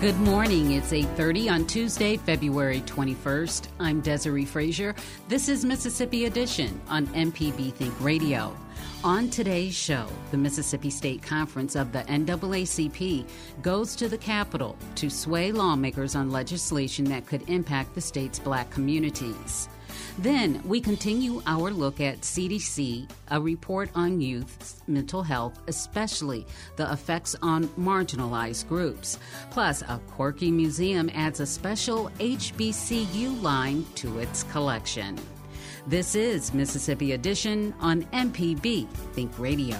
Good morning. It's 8:30 on Tuesday, February 21st. I'm Desare Frazier. This is Mississippi Edition on MPB Think Radio. On today's show, the Mississippi State Conference of the NAACP goes to the Capitol to sway lawmakers on legislation that could impact the state's black communities. Then we continue our look at CDC, a report on youth's mental health, especially the effects on marginalized groups. Plus, a quirky museum adds a special HBCU line to its collection. This is Mississippi Edition on MPB Think Radio.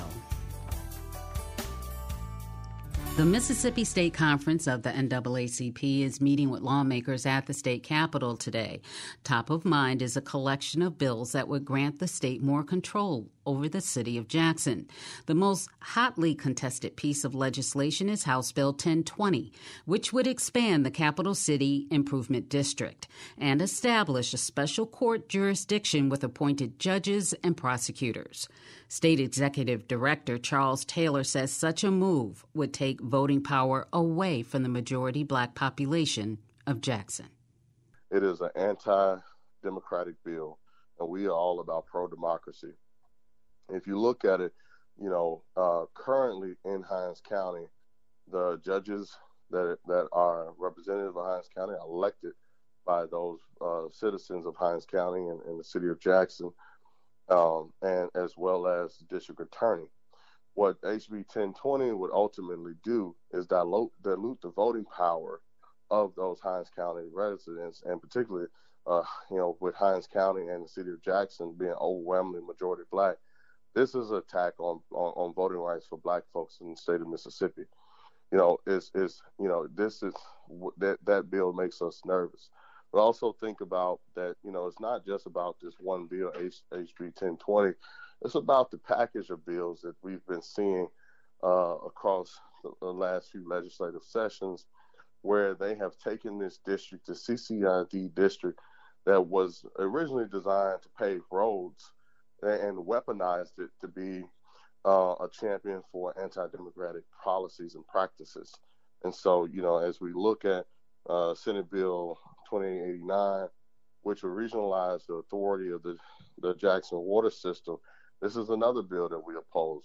The Mississippi State Conference of the NAACP is meeting with lawmakers at the state capitol today. Top of mind is a collection of bills that would grant the state more control over the city of Jackson. The most hotly contested piece of legislation is House Bill 1020, which would expand the capital city improvement district and establish a special court jurisdiction with appointed judges and prosecutors. State Executive Director Charles Taylor says such a move would take voting power away from the majority black population of Jackson. It is an anti democratic bill, and we are all about pro democracy. If you look at it, you know, uh, currently in Hinds County, the judges that that are representative of Hinds County are elected by those uh, citizens of Hinds County and, and the city of Jackson, um, and as well as the district attorney. What HB 1020 would ultimately do is dilute, dilute the voting power of those Hinds County residents, and particularly, uh, you know, with Hinds County and the city of Jackson being overwhelmingly majority black, this is an attack on, on, on voting rights for black folks in the state of Mississippi. You know, is is you know this is that that bill makes us nervous. But also think about that. You know, it's not just about this one bill, H HB 1020. It's about the package of bills that we've been seeing uh, across the, the last few legislative sessions, where they have taken this district, the CCID district, that was originally designed to pave roads and weaponized it to be uh, a champion for anti-democratic policies and practices. And so, you know, as we look at uh, Senate Bill 2889, which will regionalize the authority of the, the Jackson water system, this is another bill that we oppose.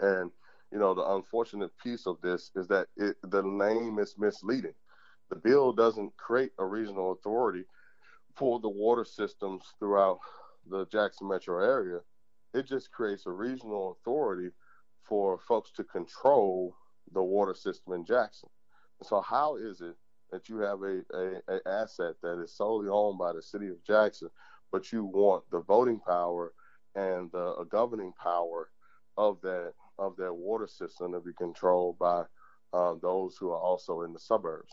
And, you know, the unfortunate piece of this is that it, the name is misleading. The bill doesn't create a regional authority for the water systems throughout the Jackson metro area, it just creates a regional authority for folks to control the water system in Jackson. So how is it that you have a, a, a, asset that is solely owned by the city of Jackson, but you want the voting power and the a governing power of that of that water system to be controlled by uh, those who are also in the suburbs?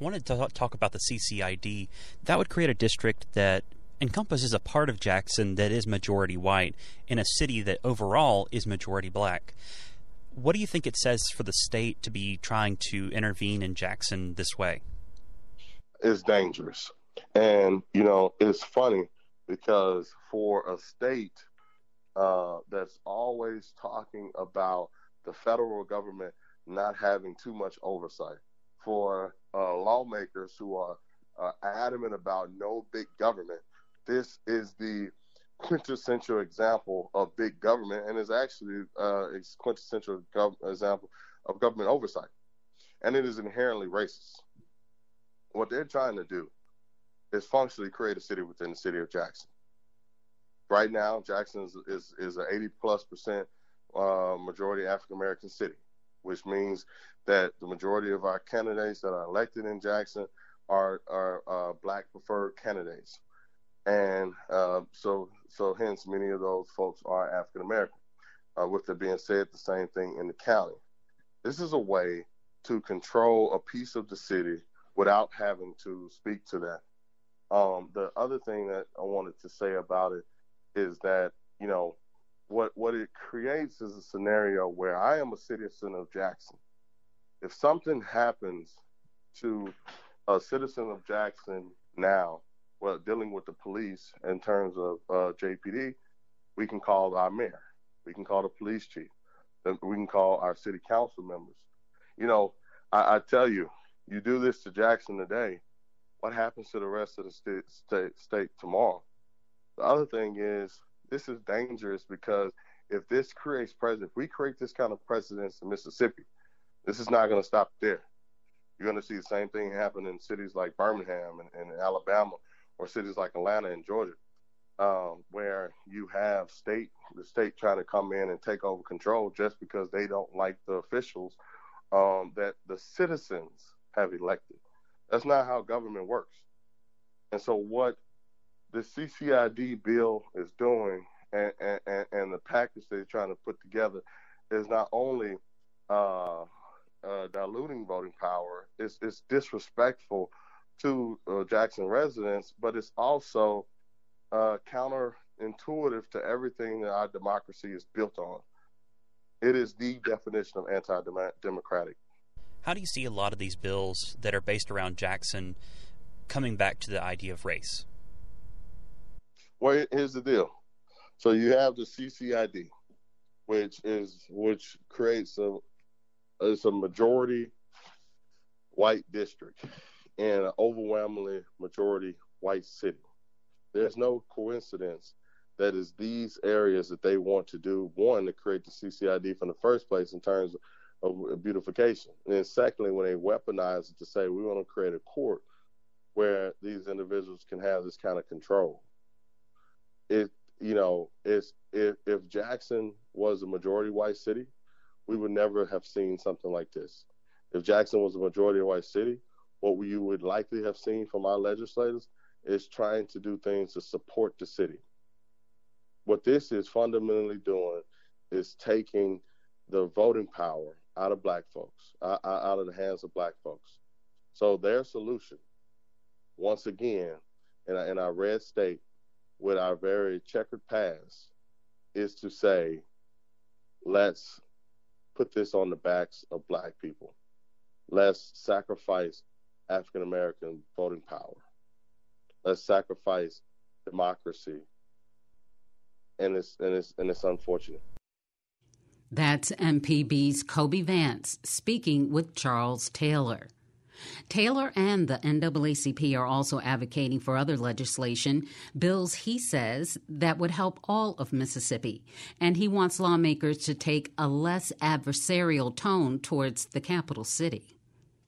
I wanted to talk about the CCID. That would create a district that encompasses a part of Jackson that is majority white in a city that overall is majority black. What do you think it says for the state to be trying to intervene in Jackson this way? It's dangerous. And, you know, it's funny because for a state uh, that's always talking about the federal government not having too much oversight, for uh, lawmakers who are uh, adamant about no big government, this is the quintessential example of big government and is actually uh, a quintessential gov- example of government oversight. And it is inherently racist. What they're trying to do is functionally create a city within the city of Jackson. Right now, Jackson is, is, is an 80 plus percent uh, majority African American city, which means that the majority of our candidates that are elected in Jackson are, are uh, black preferred candidates and uh, so so hence many of those folks are African American. Uh, with that being said, the same thing in the county. This is a way to control a piece of the city without having to speak to that. Um, the other thing that I wanted to say about it is that you know what what it creates is a scenario where I am a citizen of Jackson. If something happens to a citizen of Jackson now, well, dealing with the police in terms of uh, JPD, we can call our mayor, we can call the police chief, we can call our city council members. You know, I, I tell you, you do this to Jackson today, what happens to the rest of the state, state, state tomorrow? The other thing is, this is dangerous because if this creates precedent, if we create this kind of precedence in Mississippi, this is not going to stop there. You're going to see the same thing happen in cities like Birmingham and, and Alabama, or cities like Atlanta and Georgia, um, where you have state the state trying to come in and take over control just because they don't like the officials um, that the citizens have elected. That's not how government works. And so, what the CCID bill is doing and, and, and the package they're trying to put together is not only uh, uh, diluting voting power, it's, it's disrespectful to uh, Jackson residents, but it's also uh, counterintuitive to everything that our democracy is built on. It is the definition of anti democratic. How do you see a lot of these bills that are based around Jackson coming back to the idea of race? Well, here's the deal. So you have the CCID, which is which creates a it's a majority white district in an overwhelmingly majority white city. There's no coincidence that is these areas that they want to do one to create the CCID from the first place in terms of beautification, and then secondly, when they weaponize it to say we want to create a court where these individuals can have this kind of control. It you know, it's if if Jackson was a majority white city, we would never have seen something like this. If Jackson was a majority white city, what we would likely have seen from our legislators is trying to do things to support the city. What this is fundamentally doing is taking the voting power out of black folks, uh, uh, out of the hands of black folks. So their solution, once again, in, in our red state, with our very checkered past, is to say, let's put this on the backs of black people. Let's sacrifice African American voting power. Let's sacrifice democracy. And it's and it's and it's unfortunate. That's MPB's Kobee Vance speaking with Charles Taylor. Taylor and the NAACP are also advocating for other legislation, bills he says that would help all of Mississippi. And he wants lawmakers to take a less adversarial tone towards the capital city.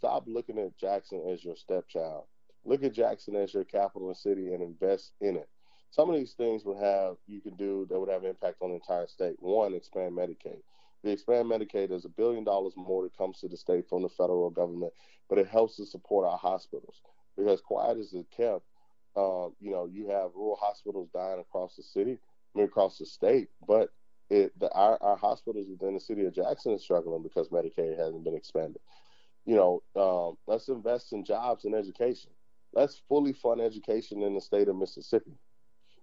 Stop looking at Jackson as your stepchild. Look at Jackson as your capital and city and invest in it. Some of these things would have you can do that would have impact on the entire state. One, expand Medicaid. The expand Medicaid is a billion dollars more that comes to the state from the federal government, but it helps to support our hospitals because quiet as it kept, uh, you know, you have rural hospitals dying across the city, I mean, across the state, but it, the, our, our hospitals within the city of Jackson is struggling because Medicaid hasn't been expanded. You know, um, let's invest in jobs and education. Let's fully fund education in the state of Mississippi.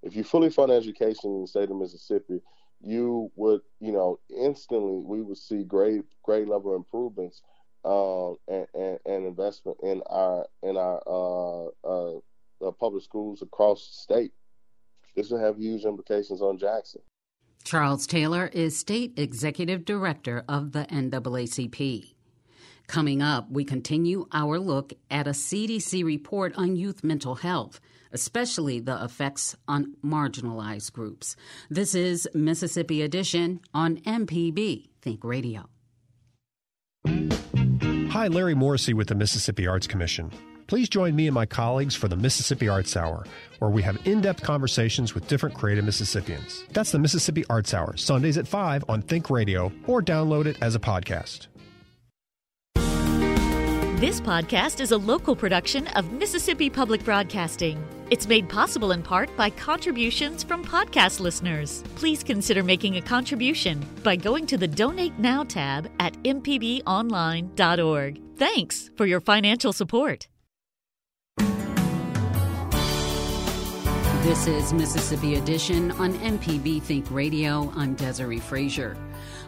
If you fully fund education in the state of Mississippi, you would, you know, instantly we would see great, great level improvements um, and, and, and, investment in our in our uh, uh, uh, public schools across the state. This will have huge implications on Jackson. Charles Taylor is state executive director of the NAACP. Coming up, we continue our look at a CDC report on youth mental health especially the effects on marginalized groups. This is Mississippi Edition on MPB Think Radio. Hi, Larry Morrissey with the Mississippi Arts Commission. Please join me and my colleagues for the Mississippi Arts Hour, where we have in depth conversations with different creative Mississippians. That's the Mississippi Arts Hour, Sundays at 5 on Think Radio, or download it as a podcast. This podcast is a local production of Mississippi Public Broadcasting. It's made possible in part by contributions from podcast listeners. Please consider making a contribution by going to the Donate Now tab at mpbonline.org. Thanks for your financial support. This is Mississippi Edition on MPB Think Radio. I'm Desare Frazier.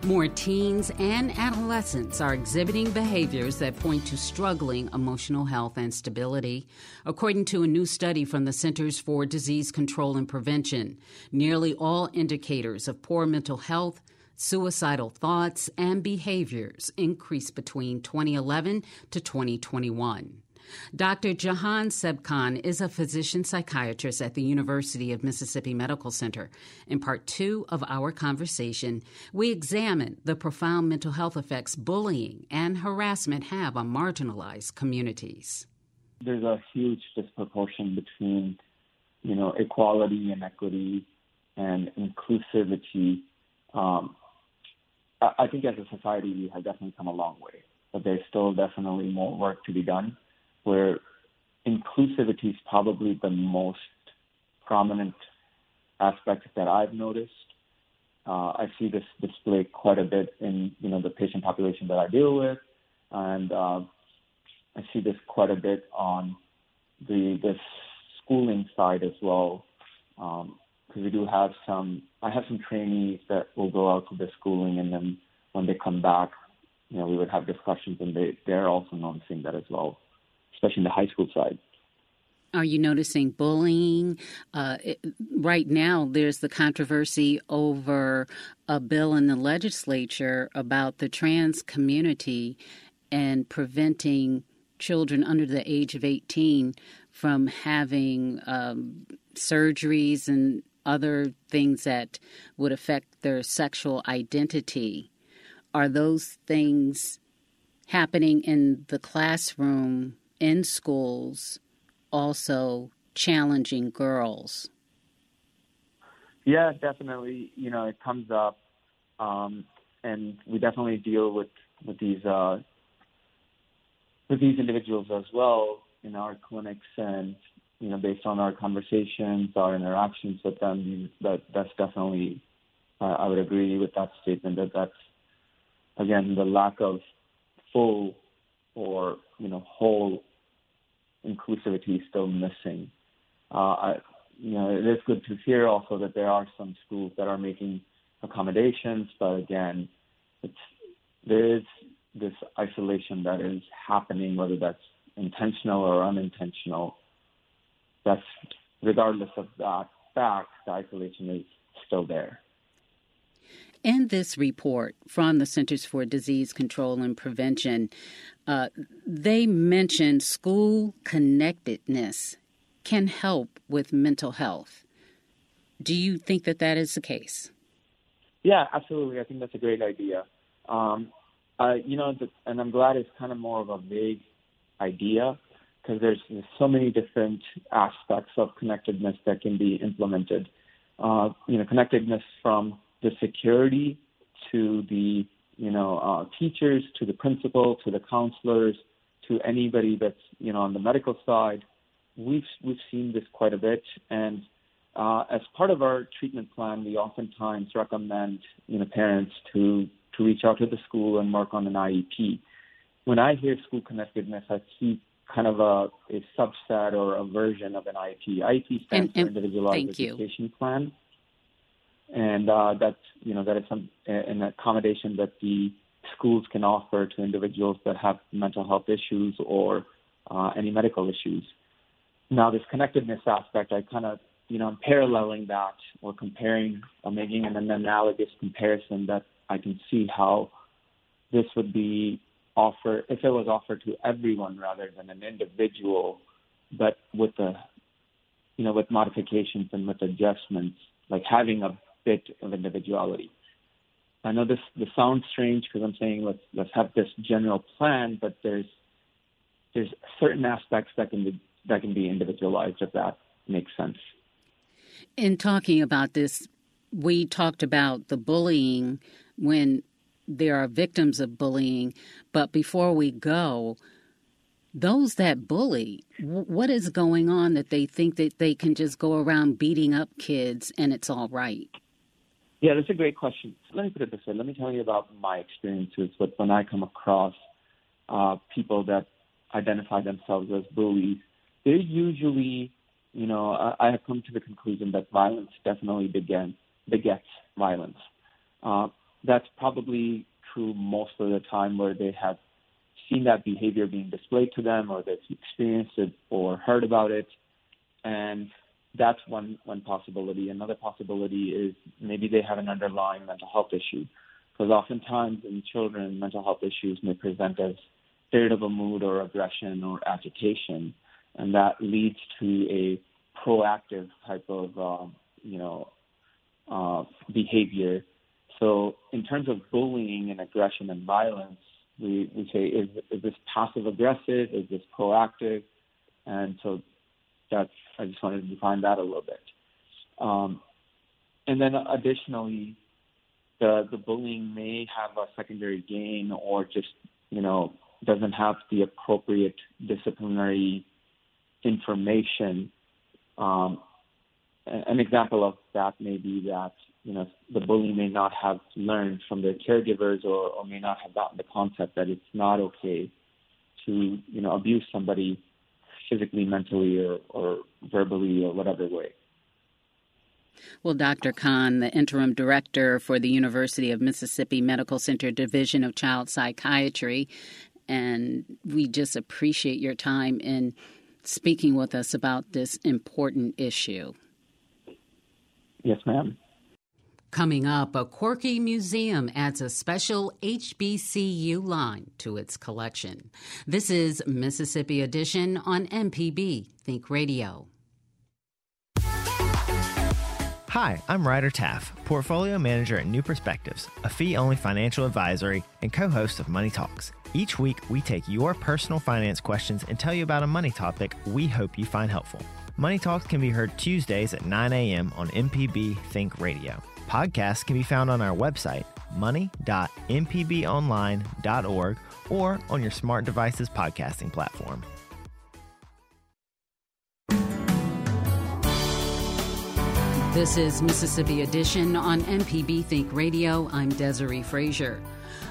More teens and adolescents are exhibiting behaviors that point to struggling emotional health and stability. According to a new study from the Centers for Disease Control and Prevention, nearly all indicators of poor mental health, suicidal thoughts, and behaviors increased between 2011 to 2021. Dr. Jahan Sebkhan is a physician psychiatrist at the University of Mississippi Medical Center. In part two of our conversation, we examine the profound mental health effects bullying and harassment have on marginalized communities. There's a huge disproportion between, you know, equality and equity and inclusivity. Um, I think as a society, we have definitely come a long way, but there's still definitely more work to be done where inclusivity is probably the most prominent aspect that I've noticed. Uh, I see this displayed quite a bit in you know the patient population that I deal with, and uh, I see this quite a bit on the the schooling side as well. Because um, we do have some, I have some trainees that will go out to the schooling, and then when they come back, you know, we would have discussions, and they they're also noticing that as well especially in the high school side. Are you noticing bullying? Uh, it, right now, there's the controversy over a bill in the legislature about the trans community and preventing children under the age of 18 from having um, surgeries and other things that would affect their sexual identity. Are those things happening in the classroom in schools also challenging girls? Yeah, definitely. You know, it comes up, um, and we definitely deal with with these uh, with these individuals as well in our clinics, and you know, based on our conversations, our interactions with them, that that's definitely. Uh, I would agree with that statement. That that's again the lack of full or you know whole inclusivity is still missing. Uh, I, you know, it is good to hear also that there are some schools that are making accommodations, but again, it's there is this isolation that is happening, whether that's intentional or unintentional. That's regardless of that fact, the isolation is still there. In this report from the Centers for Disease Control and Prevention, uh, they mention school connectedness can help with mental health. Do you think that that is the case? Yeah, absolutely. I think that's a great idea. Um, uh, you know, the, and I'm glad it's kind of more of a vague idea because there's, there's, so many different aspects of connectedness that can be implemented. Uh, you know, connectedness from the security to the you know uh, teachers to the principal to the counselors to anybody that's you know on the medical side. We've we've seen this quite a bit. And uh, as part of our treatment plan we oftentimes recommend you know parents to to reach out to the school and work on an IEP when I hear school connectedness I see kind of a, a subset or a version of an IEP IEP stands and, and, for individualized education you. plan and uh, that's you know that is some an accommodation that the schools can offer to individuals that have mental health issues or uh, any medical issues. Now, this connectedness aspect, I kind of you know I'm paralleling that or comparing or making an analogous comparison that I can see how this would be offered if it was offered to everyone rather than an individual, but with the you know with modifications and with adjustments, like having a bit of individuality. I know this this sounds strange because I'm saying let's let's have this general plan, but there's there's certain aspects that can be that can be individualized if that makes sense. In talking about this, we talked about the bullying when there are victims of bullying, but before we go, those that bully, what is going on that they think that they can just go around beating up kids and it's all right? Yeah, that's a great question. Let me put it this way. Let me tell you about my experiences with when I come across uh, people that identify themselves as bullies. They're usually, you know, I, I have come to the conclusion that violence definitely begins, begets violence. Uh, that's probably true most of the time where they have seen that behavior being displayed to them or they've experienced it or heard about it. And that's one, one possibility. Another possibility is maybe they have an underlying mental health issue. Because oftentimes in children, mental health issues may present as irritable mood or aggression or agitation. And that leads to a proactive type of, uh, you know, uh, behavior. So in terms of bullying and aggression and violence, we, we say, is, is this passive aggressive? Is this proactive? And so that's, I just wanted to define that a little bit. Um, and then additionally, the, the bullying may have a secondary gain or just, you know, doesn't have the appropriate disciplinary information. Um, an example of that may be that you know, the bully may not have learned from their caregivers or, or may not have gotten the concept that it's not okay to, you know, abuse somebody physically, mentally, or, or verbally, or whatever way. Well, Dr. Khan, the interim director for the University of Mississippi Medical Center Division of Child Psychiatry, and we just appreciate your time in speaking with us about this important issue. Yes, ma'am. Coming up, a quirky museum adds a special HBCU line to its collection. This is Mississippi Edition on MPB Think Radio. Hi, I'm Ryder Taff, Portfolio Manager at New Perspectives, a fee only financial advisory and co host of Money Talks. Each week, we take your personal finance questions and tell you about a money topic we hope you find helpful. Money Talks can be heard Tuesdays at 9 a.m. on MPB Think Radio. Podcasts can be found on our website, money.mpbonline.org, or on your smart devices podcasting platform. This is Mississippi Edition on MPB Think Radio. I'm Desare Frazier.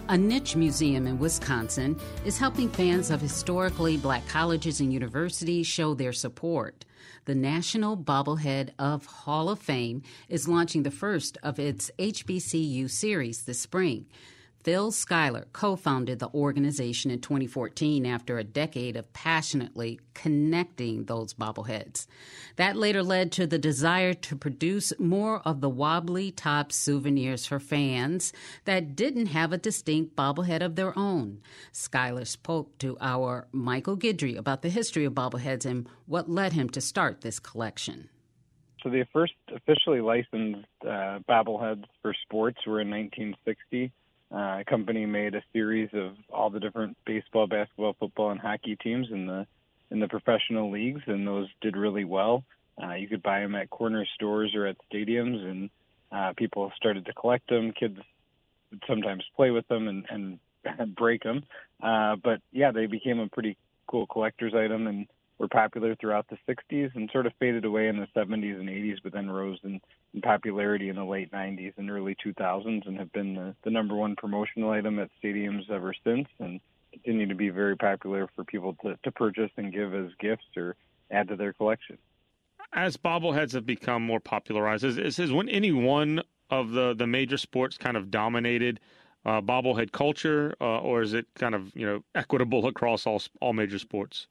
A niche museum in Wisconsin is helping fans of historically black colleges and universities show their support the National Bobblehead of Hall of Fame is launching the first of its HBCU series this spring. Phil Sklar co founded the organization in 2014 after a decade of passionately connecting those bobbleheads. That later led to the desire to produce more of the wobbly top souvenirs for fans that didn't have a distinct bobblehead of their own. Schuyler spoke to our Michael Guidry about the history of bobbleheads and what led him to start this collection. So the first officially licensed uh, bobbleheads for sports were in 1960 uh, company made a series of all the different baseball, basketball, football, and hockey teams in the in the professional leagues, and those did really well. Uh, you could buy them at corner stores or at stadiums, and uh, people started to collect them. Kids would sometimes play with them and, and break them, uh, but yeah, they became a pretty cool collector's item, and were popular throughout the 60s and sort of faded away in the 70s and 80s, but then rose in, in popularity in the late 90s and early 2000s and have been the, the number one promotional item at stadiums ever since and continue to be very popular for people to, to purchase and give as gifts or add to their collection. As bobbleheads have become more popularized, is, is, is when any one of the, the major sports kind of dominated uh, bobblehead culture, uh, or is it kind of you know equitable across all all major sports?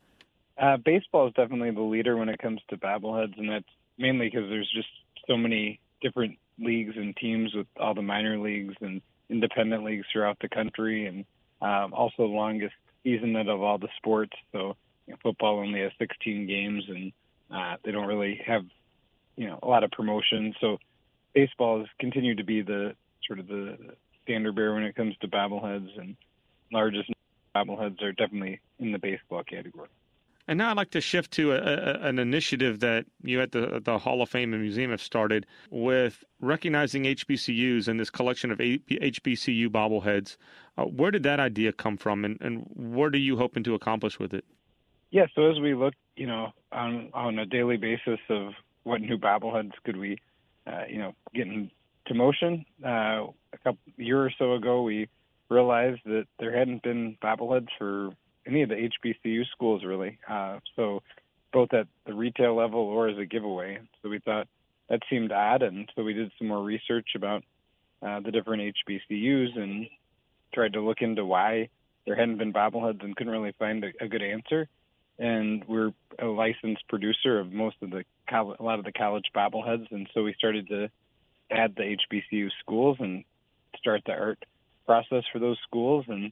Uh, baseball is definitely the leader when it comes to bobbleheads, and that's mainly because there's just so many different leagues and teams with all the minor leagues and independent leagues throughout the country, and um, also the longest season of all the sports. So you know, football only has 16 games, and uh, they don't really have you know a lot of promotion. So baseball has continued to be the sort of the standard bearer when it comes to bobbleheads, and largest bobbleheads are definitely in the baseball category. And now I'd like to shift to a, a, an initiative that you at the, the Hall of Fame and Museum have started with recognizing HBCUs and this collection of HBCU bobbleheads. Uh, where did that idea come from, and, and what are you hoping to accomplish with it? Yeah, so as we look, you know, on on a daily basis of what new bobbleheads could we, uh, you know, get into motion. Uh, a couple year or so ago, we realized that there hadn't been bobbleheads for any of the HBCU schools really. Uh, so both at the retail level or as a giveaway. So we thought that seemed odd, and so we did some more research about uh, the different HBCUs and tried to look into why there hadn't been bobbleheads and couldn't really find a, a good answer. And we're a licensed producer of most of the a lot of the college bobbleheads, and so we started to add the HBCU schools and start the art process for those schools. And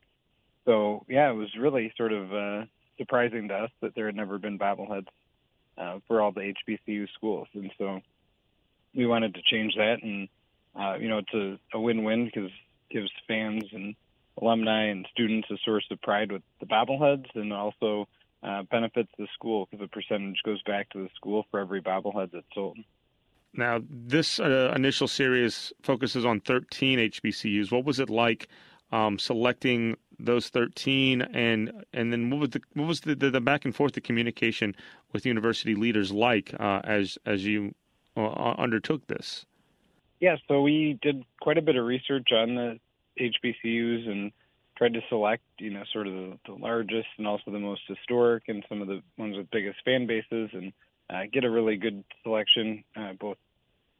so, yeah, it was really sort of uh, surprising to us that there had never been bobbleheads uh, for all the HBCU schools. And so we wanted to change that. And, uh, you know, it's a, a win-win because gives fans and alumni and students a source of pride with the bobbleheads and also uh, benefits the school because the percentage goes back to the school for every bobblehead that's sold. Now, this uh, initial series focuses on 13 HBCUs. What was it like um, selecting those 13, and and then what was the what was the, the, the back and forth, the communication with university leaders like uh, as as you uh, undertook this? Yeah, so we did quite a bit of research on the HBCUs and tried to select, you know, sort of the, the largest and also the most historic and some of the ones with biggest fan bases and uh, get a really good selection, uh, both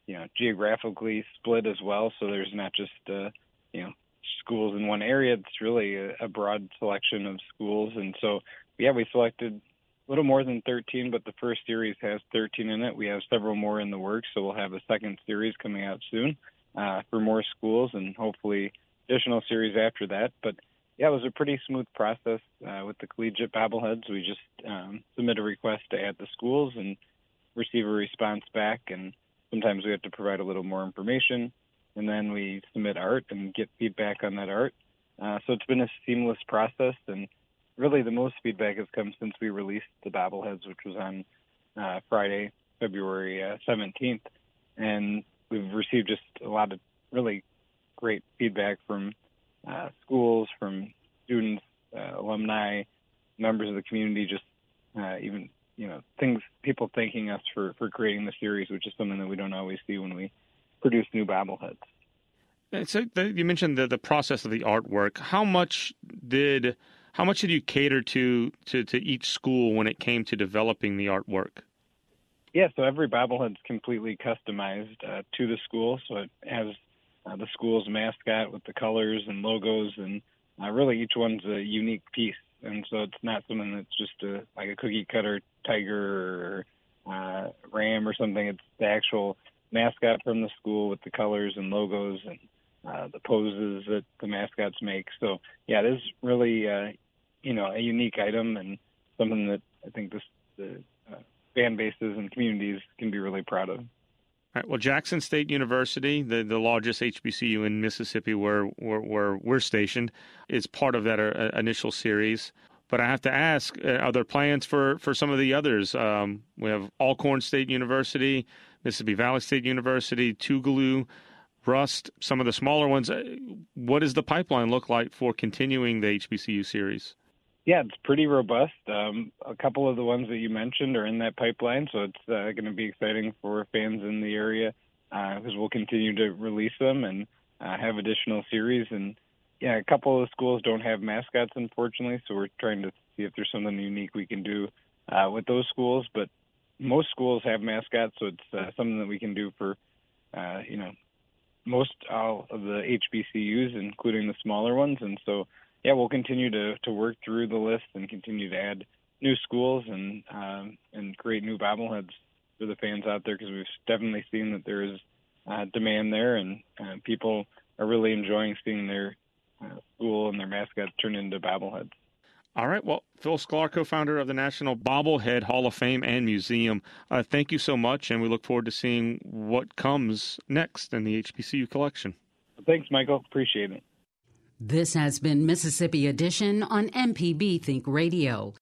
you know geographically split as well. So there's not just uh, you know schools in one area. It's really a, a broad selection of schools, and so yeah, we selected a little more than 13, but the first series has 13 in it. We have several more in the works, so we'll have a second series coming out soon uh, for more schools, and hopefully additional series after that. But yeah, it was a pretty smooth process uh, with the collegiate bobbleheads. We just um, submit a request to add the schools and receive a response back, and sometimes we have to provide a little more information, and then we submit art and get feedback on that art. Uh, so it's been a seamless process, and really the most feedback has come since we released the bobbleheads, which was on uh, Friday, February uh, 17th, and we've received just a lot of really great feedback from uh, schools, from students, uh, alumni, members of the community, just uh, even you know things people thanking us for for creating the series, which is something that we don't always see when we produce new bobbleheads. So the, you mentioned the the process of the artwork. How much did how much did you cater to to, to each school when it came to developing the artwork? Yeah, so every bobblehead is completely customized uh, to the school. So it has uh, the school's mascot with the colors and logos, and uh, really each one's a unique piece. And so it's not something that's just a, like a cookie cutter tiger or uh, ram or something. It's the actual mascot from the school with the colors and logos and uh, the poses that the mascots make. So yeah, it is really uh, you know a unique item and something that I think this the uh, fan bases and communities can be really proud of. All right, well, Jackson State University, the, the largest HBCU in Mississippi where, where, where we're stationed, is part of that uh, initial series. But I have to ask, uh, are there plans for, for some of the others? Um, we have Alcorn State University, Mississippi Valley State University, Tougaloo, Rust, some of the smaller ones. Uh, what does the pipeline look like for continuing the HBCU series? Yeah, it's pretty robust. Um, a couple of the ones that you mentioned are in that pipeline, so it's uh, going to be exciting for fans in the area because uh, we'll continue to release them and uh, have additional series. And yeah, a couple of schools don't have mascots, unfortunately, so we're trying to see if there's something unique we can do uh, with those schools. But most schools have mascots, so it's uh, something that we can do for uh, you know most all of the HBCUs, including the smaller ones. And so yeah, we'll continue to to work through the list and continue to add new schools and um, and create new bobbleheads for the fans out there because we've definitely seen that there is uh, demand there and uh, people are really enjoying seeing their school and their mascots turned into bobbleheads. All right. Well, Phil Sklar, co-founder of the National Bobblehead Hall of Fame and Museum, uh, thank you so much, and we look forward to seeing what comes next in the HBCU collection. Thanks, Michael. Appreciate it. This has been Mississippi Edition on MPB Think Radio.